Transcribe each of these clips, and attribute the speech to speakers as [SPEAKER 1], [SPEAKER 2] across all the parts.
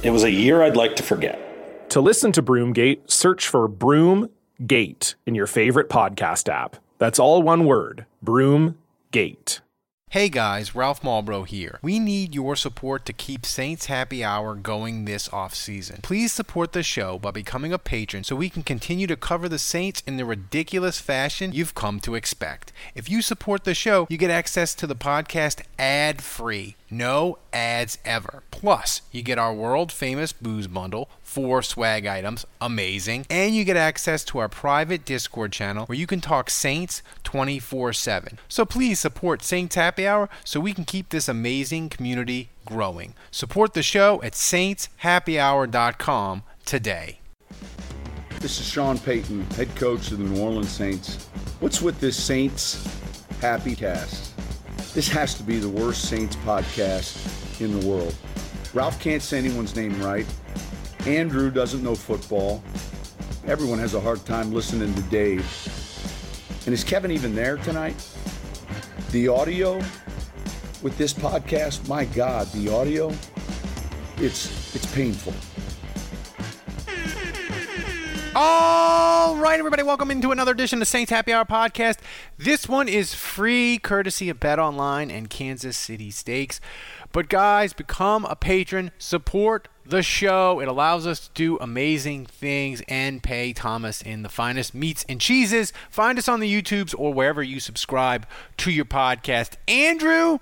[SPEAKER 1] It was a year I'd like to forget.
[SPEAKER 2] To listen to Broomgate, search for Broomgate in your favorite podcast app. That's all one word Broomgate.
[SPEAKER 3] Hey guys, Ralph Malbrough here. We need your support to keep Saints Happy Hour going this off season. Please support the show by becoming a patron so we can continue to cover the Saints in the ridiculous fashion you've come to expect. If you support the show, you get access to the podcast ad free. No ads ever. Plus, you get our world famous booze bundle, four swag items, amazing, and you get access to our private Discord channel where you can talk Saints 24 7. So please support Saints Happy Hour so we can keep this amazing community growing. Support the show at saintshappyhour.com today.
[SPEAKER 4] This is Sean Payton, head coach of the New Orleans Saints. What's with this Saints Happy Cast? This has to be the worst Saints podcast in the world. Ralph can't say anyone's name right. Andrew doesn't know football. Everyone has a hard time listening to Dave. And is Kevin even there tonight? The audio with this podcast, my God, the audio, it's it's painful.
[SPEAKER 3] All right, everybody, welcome into another edition of Saints Happy Hour podcast. This one is free, courtesy of Bet Online and Kansas City Steaks. But guys, become a patron, support the show. It allows us to do amazing things and pay Thomas in the finest meats and cheeses. Find us on the YouTubes or wherever you subscribe to your podcast. Andrew,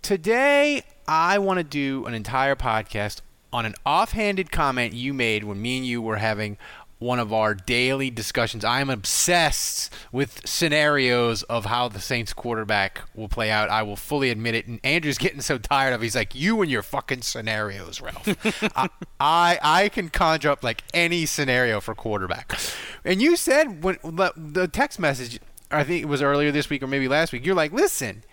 [SPEAKER 3] today I want to do an entire podcast on an offhanded comment you made when me and you were having one of our daily discussions. I am obsessed with scenarios of how the Saints quarterback will play out. I will fully admit it. And Andrew's getting so tired of. It. He's like, "You and your fucking scenarios, Ralph." I, I I can conjure up like any scenario for quarterback. And you said when the text message, I think it was earlier this week or maybe last week. You're like, "Listen,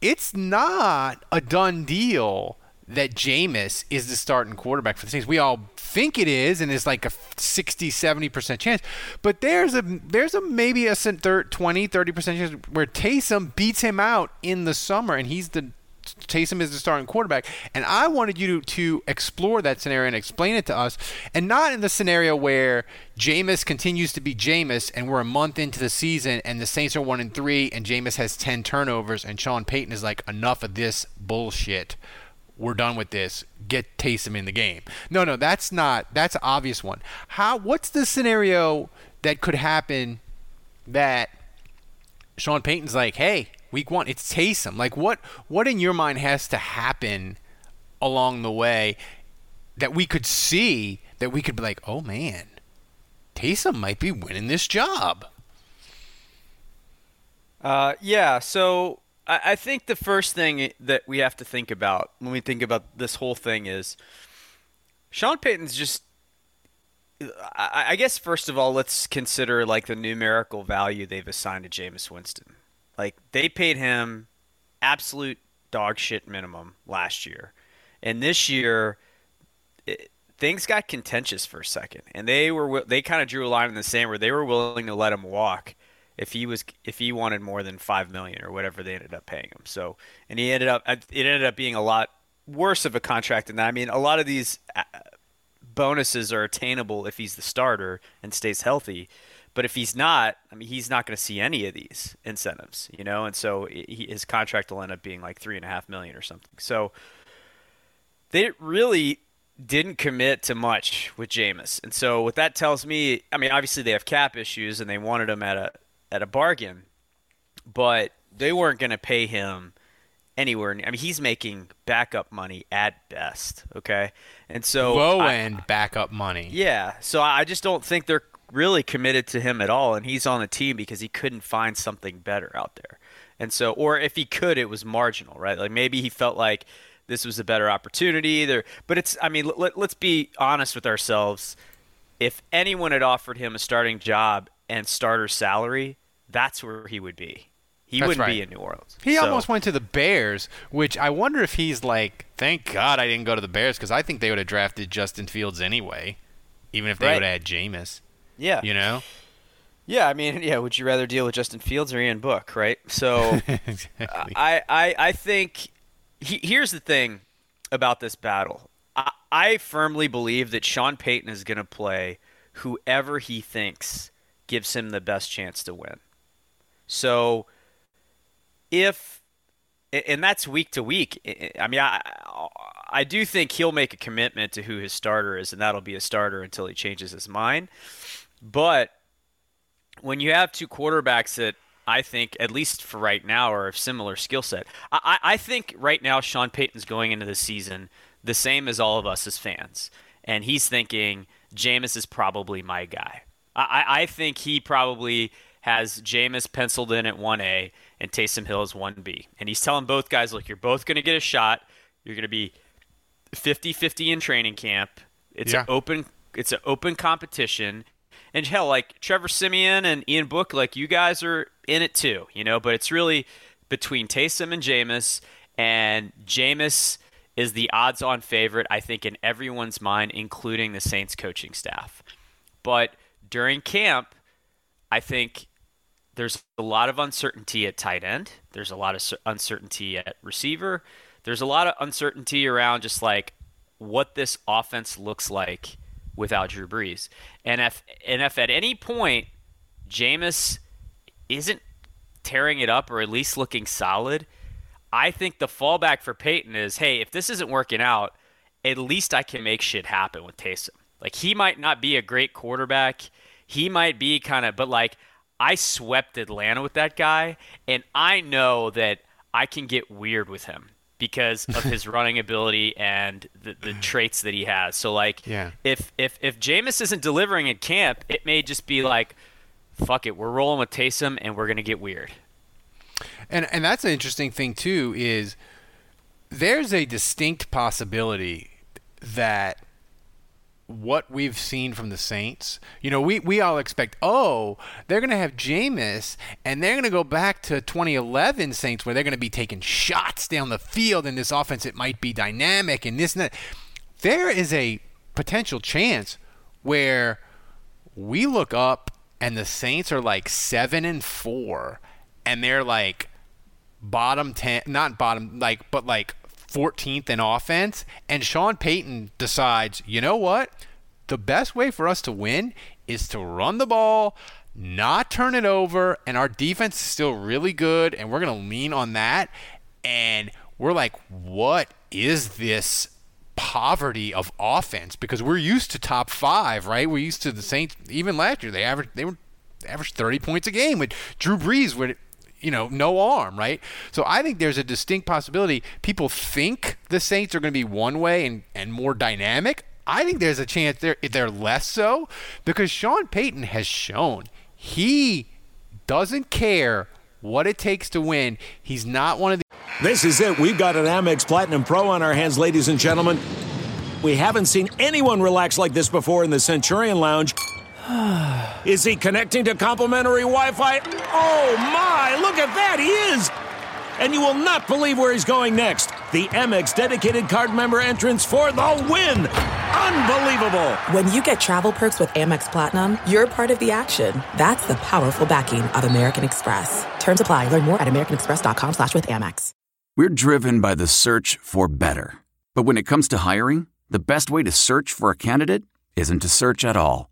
[SPEAKER 3] it's not a done deal." That Jameis is the starting quarterback for the Saints. We all think it is, and it's like a 60, 70% chance. But there's a there's a maybe a 20, 30% chance where Taysom beats him out in the summer, and he's the Taysom is the starting quarterback. And I wanted you to, to explore that scenario and explain it to us, and not in the scenario where Jameis continues to be Jameis, and we're a month into the season, and the Saints are one and three, and Jameis has ten turnovers, and Sean Payton is like, enough of this bullshit we're done with this. Get Taysom in the game. No, no, that's not. That's an obvious one. How? What's the scenario that could happen that Sean Payton's like, hey, week one, it's Taysom. Like, what? What in your mind has to happen along the way that we could see that we could be like, oh man, Taysom might be winning this job.
[SPEAKER 5] Uh, yeah. So I, think the first thing that we have to think about when we think about this whole thing is Sean Payton's just I, I guess first of all, let's consider like the numerical value they've assigned to Jameis Winston. Like they paid him absolute dog shit minimum last year, and this year it, things got contentious for a second, and they were they kind of drew a line in the sand where they were willing to let him walk if he was if he wanted more than five million or whatever they ended up paying him. So and he ended up it ended up being a lot worse of a contract than that. I mean, a lot of these uh, bonuses are attainable if he's the starter and stays healthy. But if he's not, I mean, he's not going to see any of these incentives, you know, and so he, his contract will end up being like three and a half million or something. So they really didn't commit to much with Jameis, and so what that tells me, I mean, obviously they have cap issues and they wanted him at a at a bargain. But they weren't going to pay him anywhere. I mean, he's making backup money at best. Okay, and so
[SPEAKER 3] low
[SPEAKER 5] I-
[SPEAKER 3] end backup money.
[SPEAKER 5] Yeah, so I just don't think they're really committed to him at all, and he's on the team because he couldn't find something better out there. And so, or if he could, it was marginal, right? Like maybe he felt like this was a better opportunity. There, but it's. I mean, let, let's be honest with ourselves. If anyone had offered him a starting job and starter salary, that's where he would be. He
[SPEAKER 3] That's
[SPEAKER 5] wouldn't be in New Orleans.
[SPEAKER 3] He
[SPEAKER 5] So-
[SPEAKER 3] almost went to the Bears, which I wonder if he's like, thank God I didn't go to the Bears because I think they would have drafted Justin Fields anyway, even if they
[SPEAKER 5] Right.
[SPEAKER 3] would have had Jameis.
[SPEAKER 5] Yeah.
[SPEAKER 3] You know?
[SPEAKER 5] Yeah, I mean, yeah. Would you rather deal with Justin Fields or Ian Book, right? So,
[SPEAKER 3] Exactly.
[SPEAKER 5] I, I, I think he, here's the thing about this battle. I, I firmly believe that Sean Payton is going to play whoever he thinks gives him the best chance to win. So, if and that's week to week. I mean, I I do think he'll make a commitment to who his starter is, and that'll be a starter until he changes his mind. But when you have two quarterbacks that I think, at least for right now, are of similar skill set, I, I think right now Sean Payton's going into the season the same as all of us as fans, and he's thinking Jameis is probably my guy. I I think he probably has Jameis penciled in at 1A and Taysom Hill is 1B. And he's telling both guys, look, you're both going to get a shot. You're going to be 50-50 in training camp. It's
[SPEAKER 3] Yeah.
[SPEAKER 5] an open it's an open competition. And hell, like Trevor Siemian and Ian Book, like you guys are in it too, you know, but it's really between Taysom and Jameis and Jameis is the odds-on favorite I think in everyone's mind including the Saints coaching staff. But during camp, I think there's a lot of uncertainty at tight end. There's a lot of uncertainty at receiver. There's a lot of uncertainty around just like what this offense looks like without Drew Brees. And if and if at any point Jameis isn't tearing it up or at least looking solid, I think the fallback for Payton is, hey, if this isn't working out, at least I can make shit happen with Taysom. Like he might not be a great quarterback. He might be kind of, but like I swept Atlanta with that guy, and I know that I can get weird with him because of his running ability and the, the traits that he has. So like,
[SPEAKER 3] Yeah.
[SPEAKER 5] if if if Jameis isn't delivering at camp, it may just be like, fuck it, we're rolling with Taysom, and we're gonna get weird.
[SPEAKER 3] And and that's an interesting thing too is there's a distinct possibility that what we've seen from the Saints, you know, we, we all expect, oh, they're going to have Jameis and they're going to go back to 2011 Saints where they're going to be taking shots down the field in this offense. It might be dynamic and this and that. There is a potential chance where we look up and the Saints are like seven and four, and they're like bottom ten, not bottom, like but like 14th in offense, and Sean Payton decides, you know what, the best way for us to win is to run the ball, not turn it over, and our defense is still really good, and we're gonna lean on that, and we're like, what is this? poverty of offense because we're used to top five, right? We're used to the Saints. Even last year, they averaged they were averaged 30 points a game with Drew Brees with you know no arm, right? So I think there's a distinct possibility. People think the Saints are going to be one way and and more dynamic. I think there's a chance they're they're less so because Sean Payton has shown he doesn't care what it takes to win. He's not one of the
[SPEAKER 6] This is it. We've got an Amex Platinum Pro on our hands, ladies and gentlemen. We haven't seen anyone relax like this before in the Centurion Lounge. Is he connecting to complimentary Wi Fi? Oh my, look at that, he is! And you will not believe where he's going next. The Amex dedicated card member entrance for the win! Unbelievable!
[SPEAKER 7] When you get travel perks with Amex Platinum, you're part of the action. That's the powerful backing of American Express. Terms apply. Learn more at americanexpress.com slash with Amex.
[SPEAKER 8] We're driven by the search for better. But when it comes to hiring, the best way to search for a candidate isn't to search at all.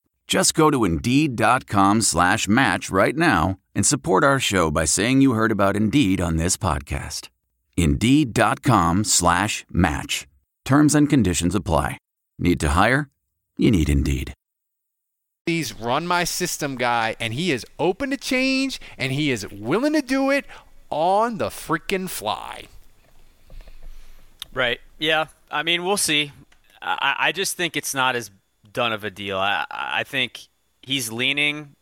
[SPEAKER 8] Just go to Indeed.com slash match right now and support our show by saying you heard about Indeed on this podcast. Indeed.com slash match. Terms and conditions apply. Need to hire? You need Indeed.
[SPEAKER 3] He's run my system guy, and he is open to change, and he is willing to do it on the freaking fly.
[SPEAKER 5] Right. Yeah. I mean, we'll see. I, I just think it's not as done of a deal. I, I think he's leaning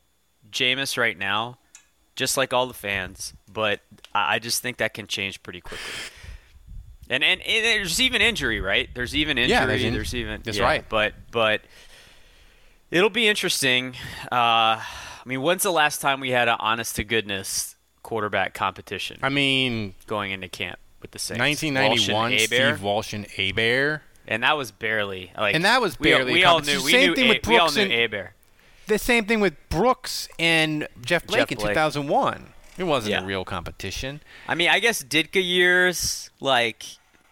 [SPEAKER 5] Jameis right now, just like all the fans. But I just think that can change pretty quickly. And and, and there's even injury, right? There's even injury.
[SPEAKER 3] Yeah, there's, in-
[SPEAKER 5] there's even
[SPEAKER 3] that's
[SPEAKER 5] yeah,
[SPEAKER 3] right.
[SPEAKER 5] But but it'll be interesting. Uh, I mean, when's the last time we had an honest to goodness quarterback competition?
[SPEAKER 3] I mean,
[SPEAKER 5] going into camp with the Saints.
[SPEAKER 3] 1991,
[SPEAKER 5] Walsh
[SPEAKER 3] Steve Walsh and Hebert.
[SPEAKER 5] And that was barely like.
[SPEAKER 3] And that was barely
[SPEAKER 5] We,
[SPEAKER 3] a
[SPEAKER 5] all knew. We
[SPEAKER 3] Same
[SPEAKER 5] knew.
[SPEAKER 3] thing
[SPEAKER 5] A-
[SPEAKER 3] with
[SPEAKER 5] we all knew
[SPEAKER 3] and-
[SPEAKER 5] Hebert.
[SPEAKER 3] The same thing with Brooks and Jeff Blake
[SPEAKER 5] Jeff
[SPEAKER 3] in
[SPEAKER 5] Blake.
[SPEAKER 3] 2001. It wasn't
[SPEAKER 5] Yeah.
[SPEAKER 3] a real competition.
[SPEAKER 5] I mean, I guess Ditka years like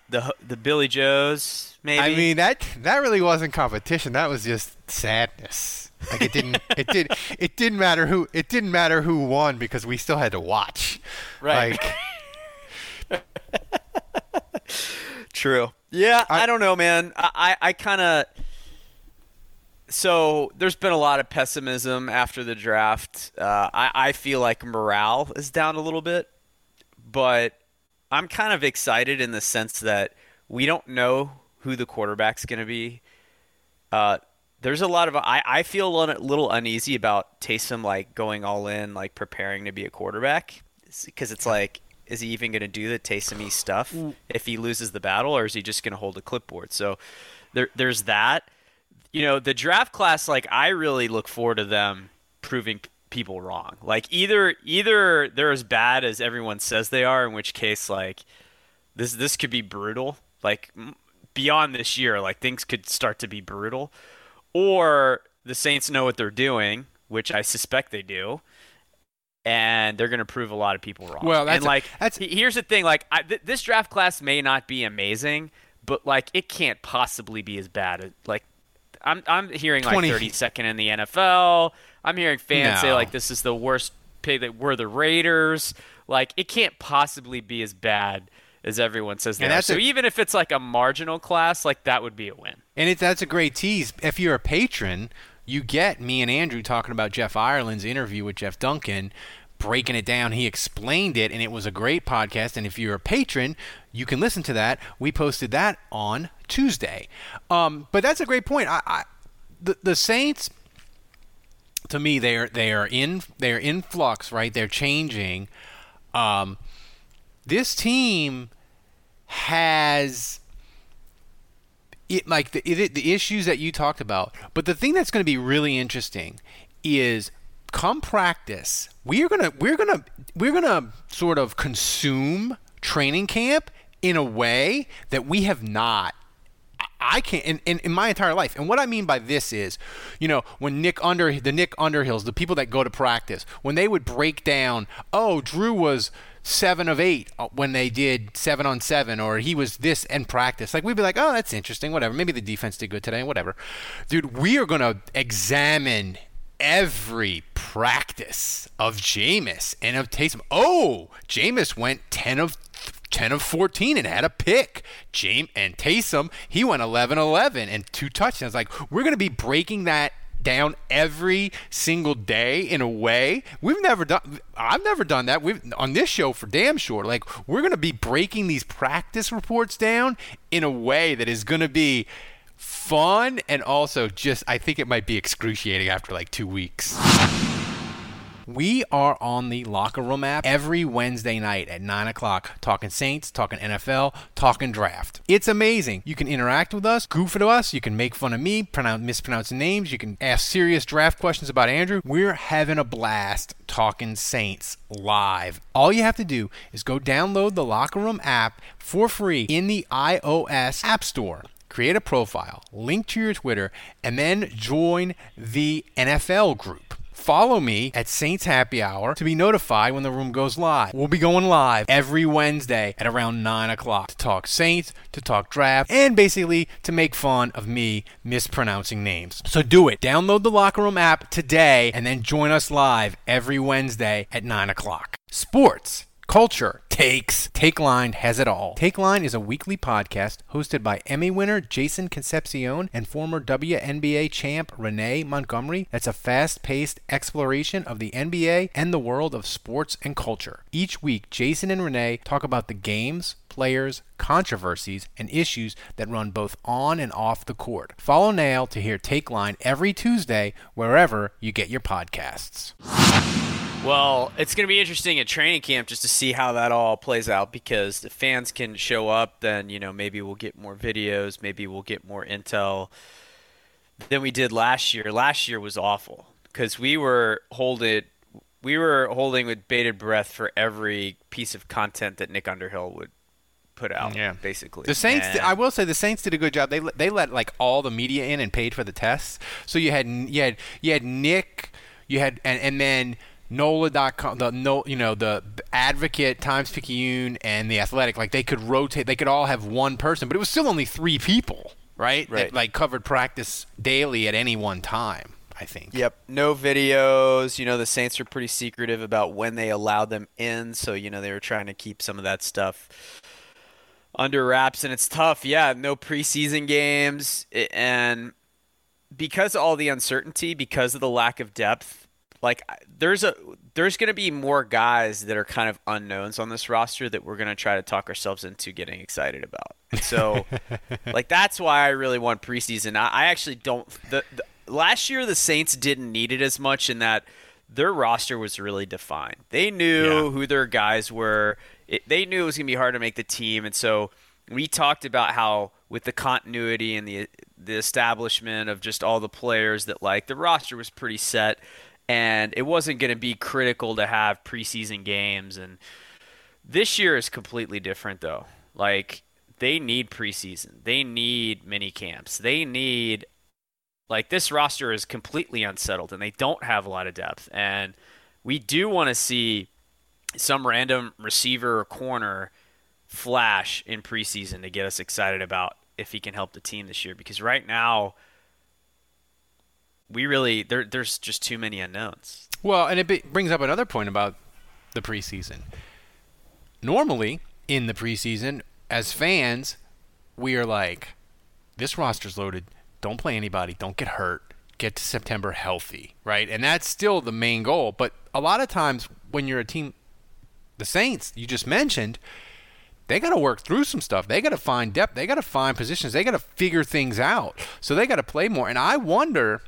[SPEAKER 5] the the Billy Joes. Maybe.
[SPEAKER 3] I mean that that really wasn't competition. That was just sadness. Like it didn't it did it didn't matter who it didn't matter who won because we still had to watch.
[SPEAKER 5] Right.
[SPEAKER 3] Like
[SPEAKER 5] True. Yeah, I, don't know, man. I, I, I kind of. So there's been a lot of pessimism after the draft. Uh, I, I feel like morale is down a little bit, but I'm kind of excited in the sense that we don't know who the quarterback's going to be. Uh, there's a lot of I, I feel a little- little uneasy about Taysom like going all in, like preparing to be a quarterback, because it's like, is he even going to do the Taysom stuff mm. if he loses the battle, or is he just going to hold a clipboard? So there there's that. You know, the draft class, like I really look forward to them proving people wrong. Like either either they're as bad as everyone says they are, in which case like this this could be brutal. Like beyond this year, like things could start to be brutal, or the Saints know what they're doing, which I suspect they do, and they're going to prove a lot of people wrong.
[SPEAKER 3] Well, that's
[SPEAKER 5] and
[SPEAKER 3] a-
[SPEAKER 5] like
[SPEAKER 3] that's-
[SPEAKER 5] he- here's the thing: like I, th- this draft class may not be amazing, but like it can't possibly be as bad. as Like I'm I'm hearing like
[SPEAKER 3] 20
[SPEAKER 5] 32nd in the NFL. I'm hearing fans say like this is the worst pick that we're the Raiders. Like it can't possibly be as bad as everyone says. So
[SPEAKER 3] a-
[SPEAKER 5] even if it's like a marginal class, like that would be a win.
[SPEAKER 3] And it, that's a great tease. If you're a patron, you get me and Andrew talking about Jeff Ireland's interview with Jeff Duncan, breaking it down. He explained it, and it was a great podcast. And if you're a patron, you can listen to that. We posted that on Tuesday. Um, but that's a great point. I, I the, the Saints, to me, they are they are in they are in flux. Right, they're changing. Um, this team has it like the it, the issues that you talked about. But the thing that's going to be really interesting is come practice, we're gonna we're gonna we're gonna sort of consume training camp in a way that we have not. I- can't in, in, in my entire life. And what I mean by this is, you know, when Nick Under the Nick Underhills, the people that go to practice, when they would break down, oh, Drew was seven of eight uh, when they did seven on seven, or he was this in practice. Like we'd be like, oh, that's interesting, whatever. Maybe the defense did good today, whatever. Dude, we are gonna examine every practice of Jameis and of Taysom. Oh, Jameis went 10 of 10 of 14 and had a pick. James and Taysom, he went 11-11 and two touchdowns. Like we're going to be breaking that down every single day in a way we've never done I've never done that we've on this show for damn sure like we're going to be breaking these practice reports down in a way that is going to be fun and also just I think it might be excruciating after like 2 weeks. We are on the Locker Room app every Wednesday night at 9 o'clock, talking Saints, talking NFL, talking draft. It's amazing. You can interact with us, goof at us, you can make fun of me, pronounce, mispronouncing names, you can ask serious draft questions about Andrew. We're having a blast talking Saints live. All you have to do is go download the Locker Room app for free in the iOS App Store create a profile, link to your Twitter, and then join the NFL group. Follow me at Saints Happy Hour to be notified when the room goes live. We'll be going live every Wednesday at around 9 o'clock to talk Saints, to talk draft, and basically to make fun of me mispronouncing names. So do it. Download the Locker Room app today and then join us live every Wednesday at 9 o'clock. Sports culture, takes. Take Line has it all. Take Line is a weekly podcast hosted by Emmy winner Jason Concepcion and former WNBA champ Renee Montgomery. That's a fast paced exploration of the NBA and the world of sports and culture. Each week, Jason and Renee talk about the games, players, controversies, and issues that run both on and off the court. Follow Nail to hear Take Line every Tuesday wherever you get your podcasts.
[SPEAKER 5] Well, it's going to be interesting at training camp just to see how that all plays out because the fans can show up, then, you know, maybe we'll get more videos, maybe we'll get more intel than we did last year. Last year was awful because we were holding we were holding with bated breath for every piece of content that Nick Underhill would put out.
[SPEAKER 3] Yeah,
[SPEAKER 5] basically.
[SPEAKER 3] The Saints.
[SPEAKER 5] And
[SPEAKER 3] I will say the Saints did a good job. They let- they let like all the media in and paid for the tests. So you had you had you had Nick, you had and and then. NOLA.com, the no, you know, the Advocate, Times Picayune, and the Athletic, like they could rotate, they could all have one person, but it was still only three people, right?
[SPEAKER 5] Right.
[SPEAKER 3] That like covered practice daily at any one time. I think.
[SPEAKER 5] Yep, no videos. You know, the Saints were pretty secretive about when they allowed them in, so you know they were trying to keep some of that stuff under wraps, and it's tough. Yeah, no preseason games, and because of all the uncertainty, because of the lack of depth, like there's a there's going to be more guys that are kind of unknowns on this roster that we're going to try to talk ourselves into getting excited about. So, like that's why I really want preseason. I, I actually don't. The, the last year the Saints didn't need it as much in that their roster was really defined. They knew
[SPEAKER 3] Yeah.
[SPEAKER 5] who their guys were. It, they knew it was going to be hard to make the team, and so we talked about how with the continuity and the the establishment of just all the players that like the roster was pretty set and it wasn't going to be critical to have preseason games and this year is completely different though. Like they need preseason. They need mini camps. They need like this roster is completely unsettled and they don't have a lot of depth and we do want to see some random receiver or corner flash in preseason to get us excited about if he can help the team this year because right now we really there there's just too many unknowns.
[SPEAKER 3] Well, and it brings up another point about the preseason. Normally, in the preseason, as fans, we are like, this roster's loaded. Don't play anybody. Don't get hurt. Get to September healthy, right? And that's still the main goal. But a lot of times, when you're a team, the Saints, you just mentioned, they got to work through some stuff. They got to find depth. They got to find positions. They got to figure things out. So they got to play more. And I wonder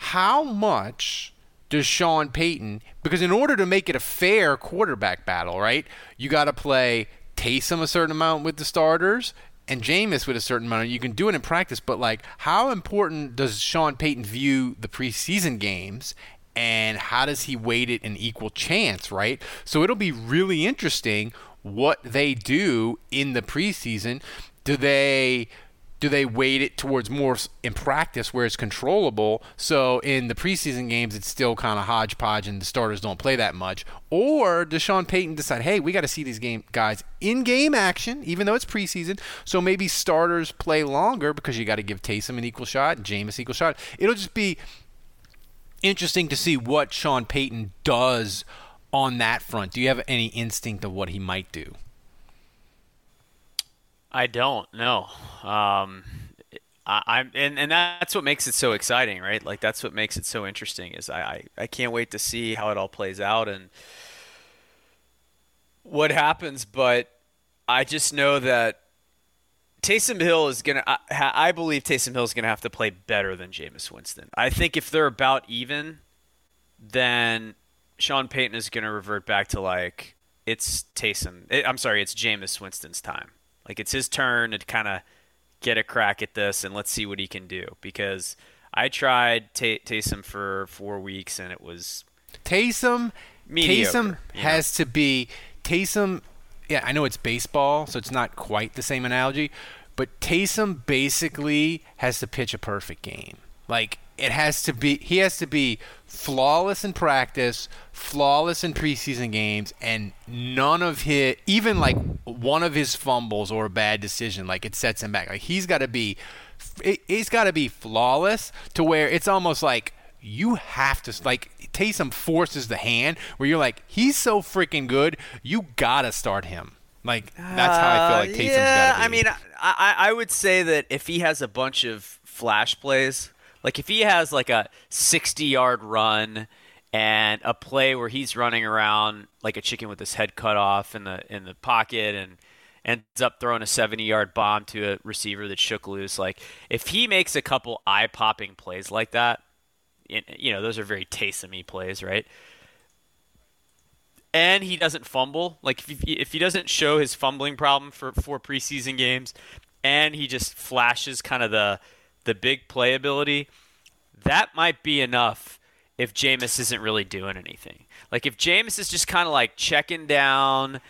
[SPEAKER 3] how much does Sean Payton because in order to make it a fair quarterback battle, right? You got to play Taysom a certain amount with the starters and Jameis with a certain amount. You can do it in practice, but like how important does Sean Payton view the preseason games and how does he weight it an equal chance, right? So it'll be really interesting what they do in the preseason. Do they do they weight it towards more in practice where it's controllable? So in the preseason games, it's still kind of hodgepodge and the starters don't play that much. Or does Sean Payton decide, hey, we got to see these game guys in game action, even though it's preseason? So maybe starters play longer because you got to give Taysom an equal shot Jameis equal shot. It'll just be interesting to see what Sean Payton does on that front. Do you have any instinct of what he might do?
[SPEAKER 5] I don't know. Um, I'm and, and that's what makes it so exciting, right? Like that's what makes it so interesting. Is I, I I can't wait to see how it all plays out and what happens. But I just know that Taysom Hill is gonna. I, I believe Taysom Hill is gonna have to play better than Jameis Winston. I think if they're about even, then Sean Payton is gonna revert back to like it's Taysom. eh, I'm sorry, it's Jameis Winston's time. Like it's his turn to kind of get a crack at this and let's see what he can do. Because I tried Ta Taysom for four weeks and it was
[SPEAKER 3] Taysom,
[SPEAKER 5] Mediocre,
[SPEAKER 3] Taysom has to be Taysom. Yeah, I know it's baseball, so it's not quite the same analogy, but Taysom basically has to pitch a perfect game. Like it has to be he has to be flawless in practice, flawless in preseason games, and none of his even like one of his fumbles or a bad decision like it sets him back. Like he's got to be he's got to be flawless to where it's almost like you have to like Taysom forces the hand where you're like he's so freaking good, you gotta start him. Like that's how I feel like uh, Taysom's
[SPEAKER 5] yeah,
[SPEAKER 3] got to be.
[SPEAKER 5] I mean, I, I would say that if he has a bunch of flash plays, like if he has like a 60 yard run and a play where he's running around like a chicken with his head cut off in the in the pocket and ends up throwing a 70 yard bomb to a receiver that shook loose, like if he makes a couple eye popping plays like that, you know, those are very taste me plays, right? and he doesn't fumble. Like if he, if he doesn't show his fumbling problem for four preseason games, and he just flashes kind of the the big playability, that might be enough if Jameis isn't really doing anything. Like if Jameis is just kind of like checking down,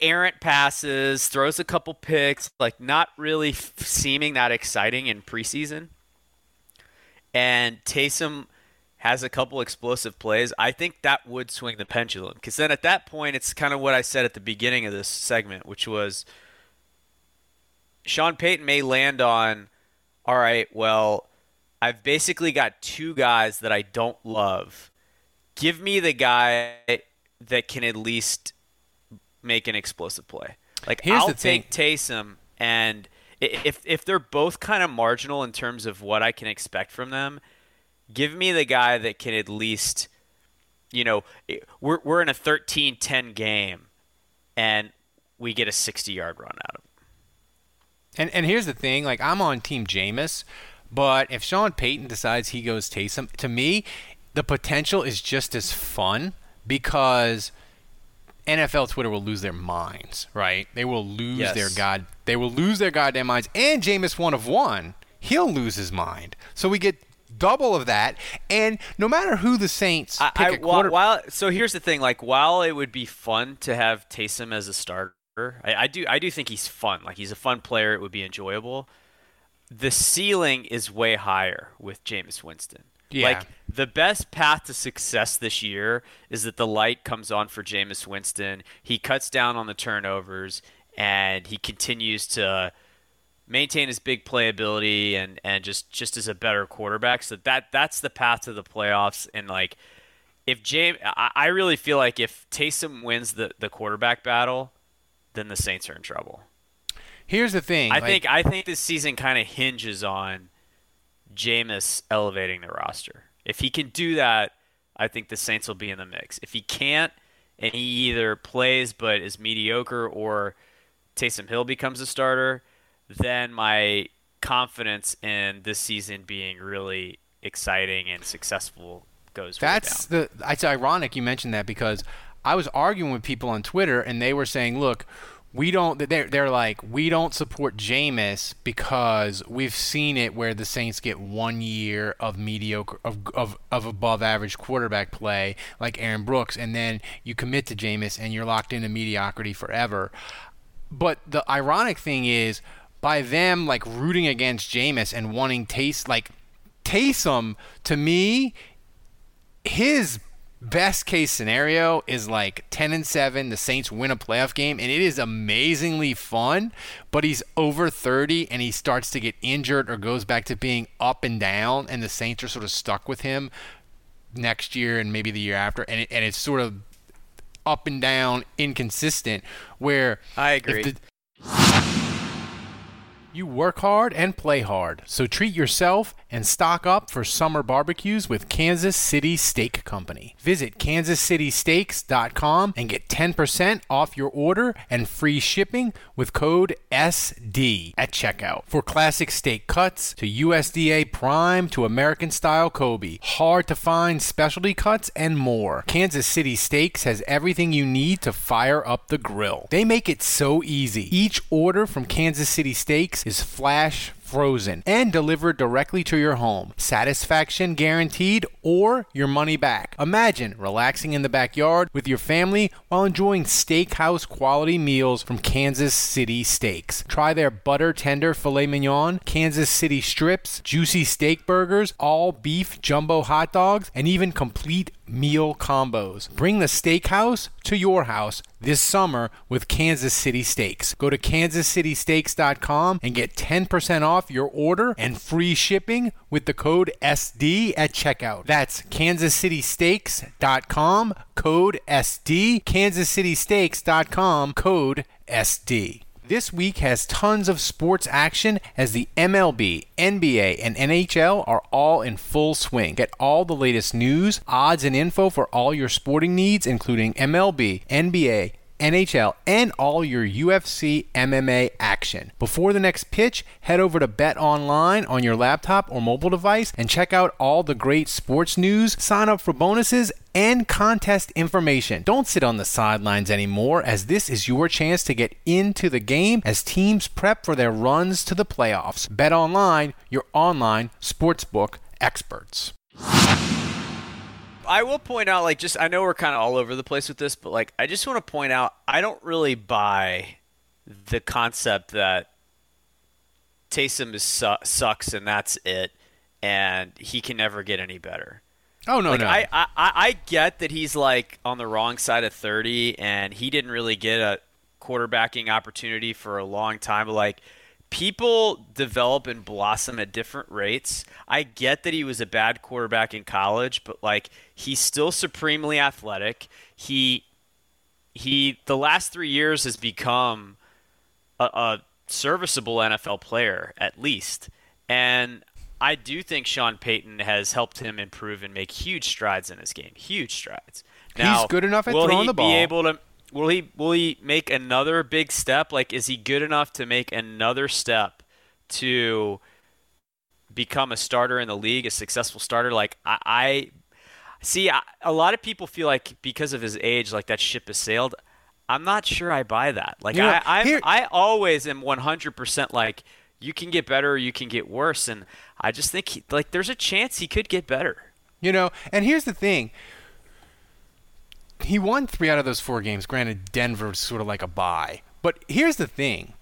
[SPEAKER 5] errant passes, throws a couple picks, like not really f- seeming that exciting in preseason, and Taysom has a couple explosive plays, I think that would swing the pendulum. Because then at that point, it's kind of what I said at the beginning of this segment, which was Sean Payton may land on, all right, well, I've basically got two guys that I don't love. Give me the guy that can at least make an explosive play. Like
[SPEAKER 3] Here's
[SPEAKER 5] I'll take Taysom, and if if they're both kind of marginal in terms of what I can expect from them, Give me the guy that can at least, you know, we're, we're in a 13 10 game and we get a 60 yard run out of him.
[SPEAKER 3] And, and here's the thing like, I'm on Team Jameis, but if Sean Payton decides he goes Taysom, to me, the potential is just as fun because NFL Twitter will lose their minds, right? They will lose
[SPEAKER 5] yes.
[SPEAKER 3] their god, they will lose their goddamn minds. And Jameis one of one, he'll lose his mind. So we get double of that. And no matter who the Saints pick
[SPEAKER 5] I,
[SPEAKER 3] I, quarter-
[SPEAKER 5] while, so here's the thing: like, while it would be fun to have Taysom as a starter, I, I do I do think he's fun. Like, he's a fun player. It would be enjoyable. The ceiling is way higher with Jameis Winston.
[SPEAKER 3] Yeah.
[SPEAKER 5] Like the best path to success this year is that the light comes on for Jameis Winston. He cuts down on the turnovers and he continues to maintain his big playability and and just just as a better quarterback. So that that's the path to the playoffs. And like if James, I, I really feel like if Taysom wins the the quarterback battle, then the Saints are in trouble.
[SPEAKER 3] Here's the thing.
[SPEAKER 5] I
[SPEAKER 3] like,
[SPEAKER 5] think I think this season kind of hinges on Jameis elevating the roster. If he can do that, I think the Saints will be in the mix. If he can't, and he either plays but is mediocre, or Taysom Hill becomes a starter, then my confidence in this season being really exciting and successful goes.
[SPEAKER 3] That's the. It's ironic you mentioned that because I was arguing with people on Twitter and they were saying, "Look, we don't." They're they're like, "We don't support Jameis because we've seen it where the Saints get one year of mediocre of of, of above average quarterback play like Aaron Brooks, and then you commit to Jameis and you're locked into mediocrity forever." But the ironic thing is by them like rooting against Jameis and wanting Taste like Taysom to me his best case scenario is like 10 and 7 the Saints win a playoff game and it is amazingly fun but he's over 30 and he starts to get injured or goes back to being up and down and the Saints are sort of stuck with him next year and maybe the year after and it, and it's sort of up and down inconsistent where
[SPEAKER 5] I agree.
[SPEAKER 3] the, you work hard and play hard, so treat yourself and stock up for summer barbecues with Kansas City Steak Company. Visit kansascitysteaks.com and get 10% off your order and free shipping with code SD at checkout. For classic steak cuts to USDA prime to American style Kobe, hard to find specialty cuts and more. Kansas City Steaks has everything you need to fire up the grill. They make it so easy. Each order from Kansas City Steaks is flash frozen and delivered directly to your home. Satisfaction guaranteed or your money back. Imagine relaxing in the backyard with your family while enjoying steakhouse quality meals from Kansas City Steaks. Try their butter tender filet mignon, Kansas City strips, juicy steak burgers, all beef jumbo hot dogs, and even complete meal combos. Bring the steakhouse to your house this summer with Kansas City Steaks. Go to kansascitysteaks.com and get 10% off your order and free shipping with the code SD at checkout. That's kansascitysteaks.com, code SD, kansascitysteaks.com, code SD. This week has tons of sports action as the MLB, NBA, and NHL are all in full swing. Get all the latest news, odds, and info for all your sporting needs, including MLB, NBA, NHL, and all your UFC MMA action. Before the next pitch, head over to Bet Online on your laptop or mobile device and check out all the great sports news, sign up for bonuses, and contest information. Don't sit on the sidelines anymore, as this is your chance to get into the game as teams prep for their runs to the playoffs. Bet Online, your online sportsbook experts.
[SPEAKER 5] I will point out, like, just I know we're kind of all over the place with this, but like, I just want to point out, I don't really buy the concept that Taysom is su- sucks and that's it, and he can never get any better.
[SPEAKER 3] Oh no,
[SPEAKER 5] like,
[SPEAKER 3] no.
[SPEAKER 5] I, I I get that he's like on the wrong side of thirty, and he didn't really get a quarterbacking opportunity for a long time. But like people develop and blossom at different rates. I get that he was a bad quarterback in college, but like he's still supremely athletic. He he the last three years has become a, a serviceable NFL player at least, and I do think Sean Payton has helped him improve and make huge strides in his game. Huge strides. Now,
[SPEAKER 3] He's good enough at
[SPEAKER 5] will
[SPEAKER 3] throwing
[SPEAKER 5] he
[SPEAKER 3] the ball.
[SPEAKER 5] Be able to will he will he make another big step? Like, is he good enough to make another step to become a starter in the league, a successful starter? Like, I, I see I, a lot of people feel like because of his age, like that ship has sailed. I'm not sure I buy that. Like,
[SPEAKER 3] You know,
[SPEAKER 5] I I,
[SPEAKER 3] here-
[SPEAKER 5] I always am 100% like you can get better or you can get worse, and I just think he, like there's a chance he could get better.
[SPEAKER 3] You know, and here's the thing. He won three out of those four games. Granted, Denver's sort of like a bye. But here's the thing.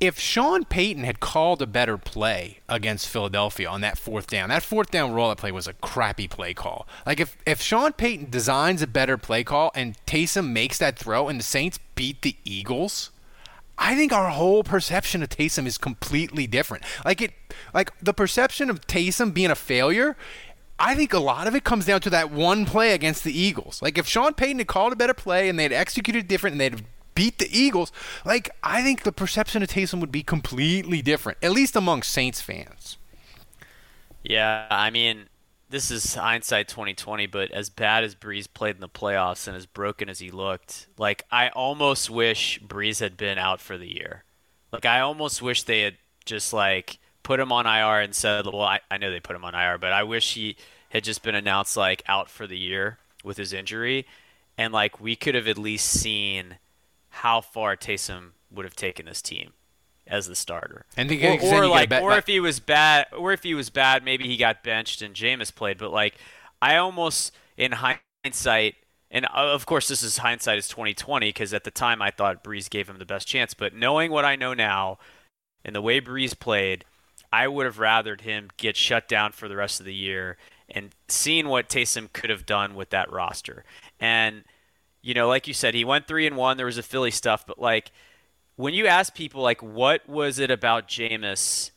[SPEAKER 3] If Sean Payton had called a better play against Philadelphia on that fourth down, that fourth down rollout play was a crappy play call. Like if, if Sean Payton designs a better play call and Taysom makes that throw and the Saints beat the Eagles, I think our whole perception of Taysom is completely different. Like it, like the perception of Taysom being a failure. I think a lot of it comes down to that one play against the Eagles. Like if Sean Payton had called a better play and they had executed different and they'd beat the Eagles, like I think the perception of Taysom would be completely different, at least among Saints fans.
[SPEAKER 5] Yeah, I mean, this is hindsight 2020, but as bad as Brees played in the playoffs and as broken as he looked, like I almost wish Brees had been out for the year. Like I almost wish they had just like put him on IR and said, well, I, I know they put him on IR, but I wish he had just been announced like out for the year with his injury, and like we could have at least seen how far Taysom would have taken this team as the starter.
[SPEAKER 3] And to
[SPEAKER 5] or,
[SPEAKER 3] get- 'cause then
[SPEAKER 5] or
[SPEAKER 3] you get a
[SPEAKER 5] like,
[SPEAKER 3] bet-
[SPEAKER 5] or if he was bad, or if he was bad, maybe he got benched and Jameis played. But like, I almost in hindsight, and uh, of course this is hindsight is 2020 because at the time I thought Brees gave him the best chance. But knowing what I know now, and the way Brees played, I would have rathered him get shut down for the rest of the year and seeing what Taysom could have done with that roster. And you know, like you said, he went three and one. There was a Philly stuff, but like when you ask people like what was it about Jameis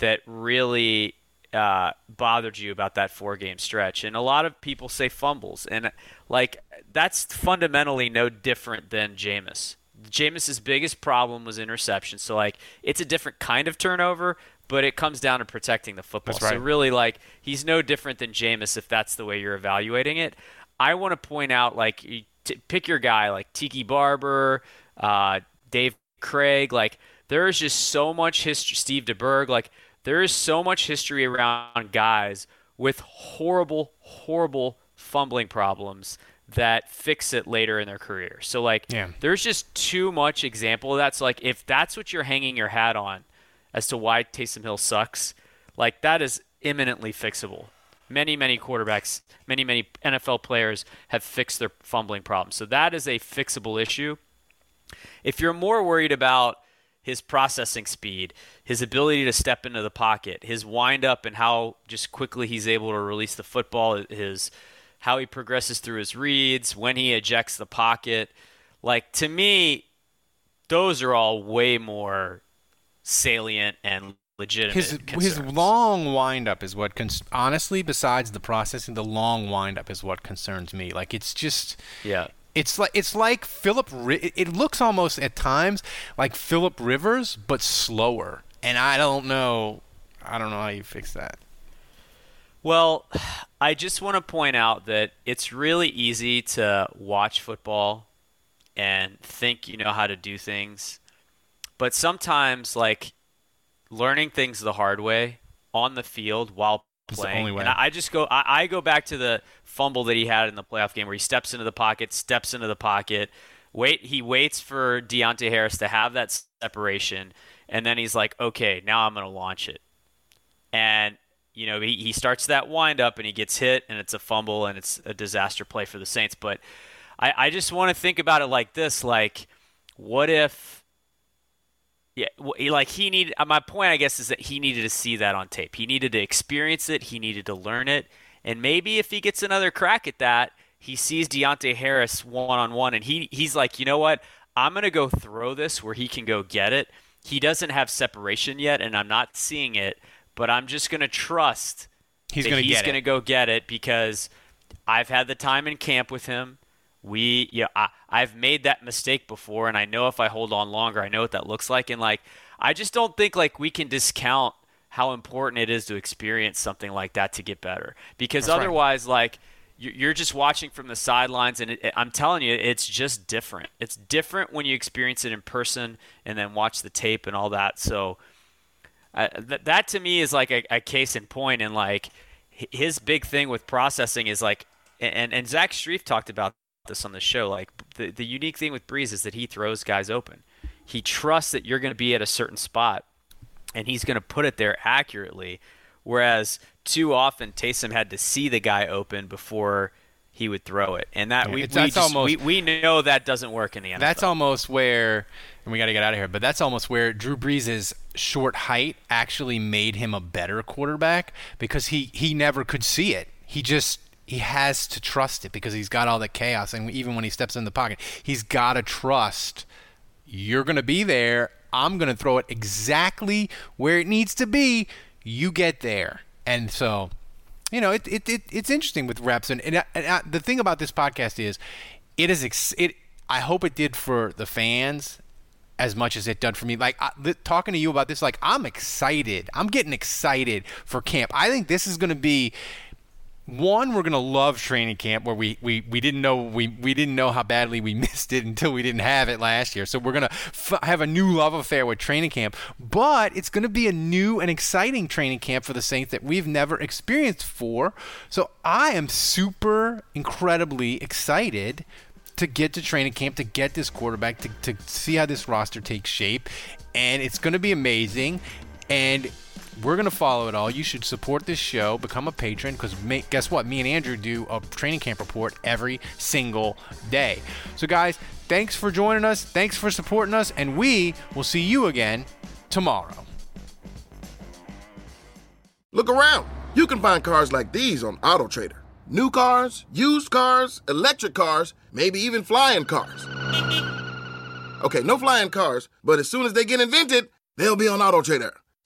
[SPEAKER 5] that really uh, bothered you about that four game stretch, and a lot of people say fumbles, and like that's fundamentally no different than Jameis. Jameis's biggest problem was interception, so like it's a different kind of turnover, but it comes down to protecting the football.
[SPEAKER 3] Right.
[SPEAKER 5] So really, like he's no different than Jameis if that's the way you're evaluating it. I want to point out like you t- pick your guy like Tiki Barber, uh, Dave Krieg. Like there is just so much history. Steve DeBerg. Like there is so much history around guys with horrible, horrible fumbling problems that fix it later in their career. So like
[SPEAKER 3] Yeah.
[SPEAKER 5] there's just too much example of that. So like if that's what you're hanging your hat on, as to why Taysom Hill sucks, like that is imminently fixable. Many, many quarterbacks, many, many NFL players have fixed their fumbling problems. So that is a fixable issue. If you're more worried about his processing speed, his ability to step into the pocket, his windup and how just quickly he's able to release the football, his how he progresses through his reads, when he ejects the pocket, like to me, those are all way more salient and legitimate.
[SPEAKER 3] His
[SPEAKER 5] concerns.
[SPEAKER 3] his long windup is what cons- honestly, besides the processing, the long windup is what concerns me. Like it's just
[SPEAKER 5] yeah.
[SPEAKER 3] It's like it's like Philip. Ri- it looks almost at times like Philip Rivers, but slower. And I don't know. I don't know how you fix that.
[SPEAKER 5] Well, I just want to point out that it's really easy to watch football and think you know how to do things. But sometimes, like, learning things the hard way on the field while playing.
[SPEAKER 3] the only way.
[SPEAKER 5] And I, I just go, I, I go back to the fumble that he had in the playoff game where he steps into the pocket, steps into the pocket, wait, he waits for Deonte Harris to have that separation, and then he's like, okay, now I'm going to launch it. And you know, he, he starts that wind up and he gets hit and it's a fumble and it's a disaster play for the Saints. But I, I just want to think about it like this: like, what if, yeah, like he needed. uh, My point, I guess, is that he needed to see that on tape. He needed to experience it. He needed to learn it. And maybe if he gets another crack at that, he sees Deonte Harris one on one, and he he's like, you know what? I'm gonna go throw this where he can go get it. He doesn't have separation yet, and I'm not seeing it but I'm just going to trust
[SPEAKER 3] He's gonna
[SPEAKER 5] he's to
[SPEAKER 3] it.
[SPEAKER 5] go get it because I've had the time in camp with him. We, yeah, I, I've made that mistake before, and I know if I hold on longer, I know what that looks like. And like, I just don't think like we can discount how important it is to experience something like that to get better. Because
[SPEAKER 3] That's right.
[SPEAKER 5] otherwise, like, you- you're just watching from the sidelines, and it, it- I'm telling you, it's just different. It's different when you experience it in person and then watch the tape and all that. So, uh, th- that to me is like a, a case in point and like his big thing with processing is like and and Zach Strief talked about this on the show like the, the unique thing with Brees is that he throws guys open he trusts that you're going to be at a certain spot and he's going to put it there accurately whereas too often Taysom had to see the guy open before he would throw it and that
[SPEAKER 3] Yeah,
[SPEAKER 5] we, we, just,
[SPEAKER 3] almost-
[SPEAKER 5] we, we know that doesn't work in the NFL
[SPEAKER 3] That's almost where, and we got to get out of here. But that's almost where Drew Brees' short height actually made him a better quarterback because he he never could see it. He just he has to trust it because he's got all the chaos, and even when he steps in the pocket, he's got to trust you're going to be there. I'm going to throw it exactly where it needs to be. You get there, and so you know, it, it, it it's interesting with reps, and, and, I- and I, the thing about this podcast is, it is ex- it. I hope it did for the fans as much as it done for me. Like I, li- talking to you about this, like I'm excited. I'm getting excited for camp. I think this is going to be one we're going to love training camp where we, we, we didn't know we, we didn't know how badly we missed it until we didn't have it last year. So we're going to f- have a new love affair with training camp. But it's going to be a new and exciting training camp for the saints that we've never experienced before. So i am super incredibly excited to get to training camp to get this quarterback to, to see how this roster takes shape. And it's going to be amazing. And we're going to follow it all. You should support this show, become a patron, because guess what? Me and Andrew do a training camp report every single day. So, guys, thanks for joining us. Thanks for supporting us. And we will see you again tomorrow.
[SPEAKER 9] Look around. You can find cars like these on AutoTrader. New cars, used cars, electric cars, maybe even flying cars. Okay, no flying cars, but as soon as they get invented, they'll be on AutoTrader.